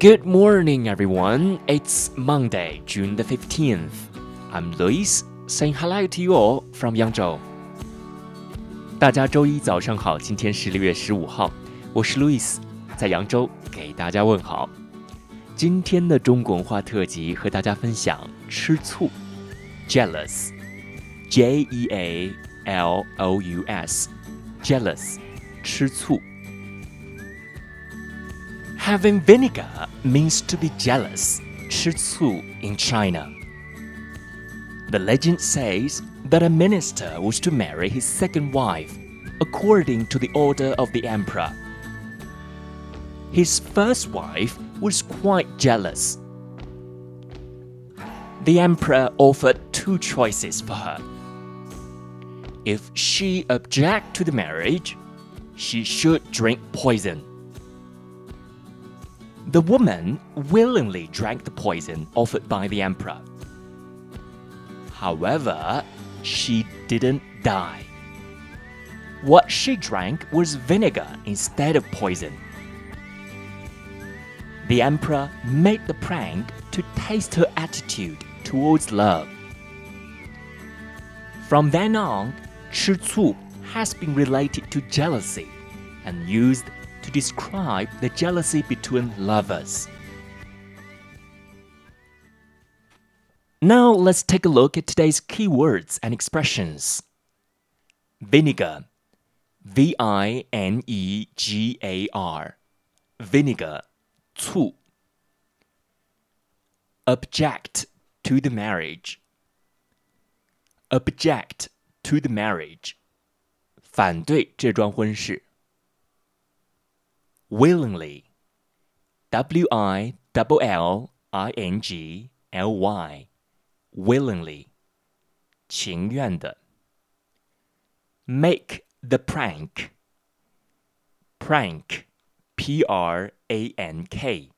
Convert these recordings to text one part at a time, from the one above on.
Good morning, everyone. It's Monday, June the 15th. I'm Lewis, saying hello to you all from Yangzhou. 大家周一早上好，今天是六月十五号，我是 Lewis，在扬州给大家问好。今天的中国文化特辑和大家分享吃醋，jealous，J E A L O U S，jealous，吃醋。Having vinegar means to be jealous, 吃醋 in China. The legend says that a minister was to marry his second wife, according to the order of the emperor. His first wife was quite jealous. The emperor offered two choices for her. If she objected to the marriage, she should drink poison. The woman willingly drank the poison offered by the emperor. However, she didn't die. What she drank was vinegar instead of poison. The emperor made the prank to taste her attitude towards love. From then on, 吃醋 has been related to jealousy and used to describe the jealousy between lovers. Now let's take a look at today's keywords and expressions. Vinegar, V I N E G A R, vinegar, 醋. Object to the marriage. Object to the marriage. 反对这桩婚事。 willingly, W I L L I N G L Y, willingly, 情愿的。Make the prank, prank, P R A N K,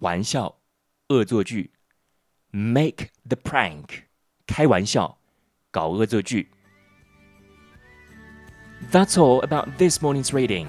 玩笑，恶作剧。Make the prank, 开玩笑，搞恶作剧。That's all about this morning's reading.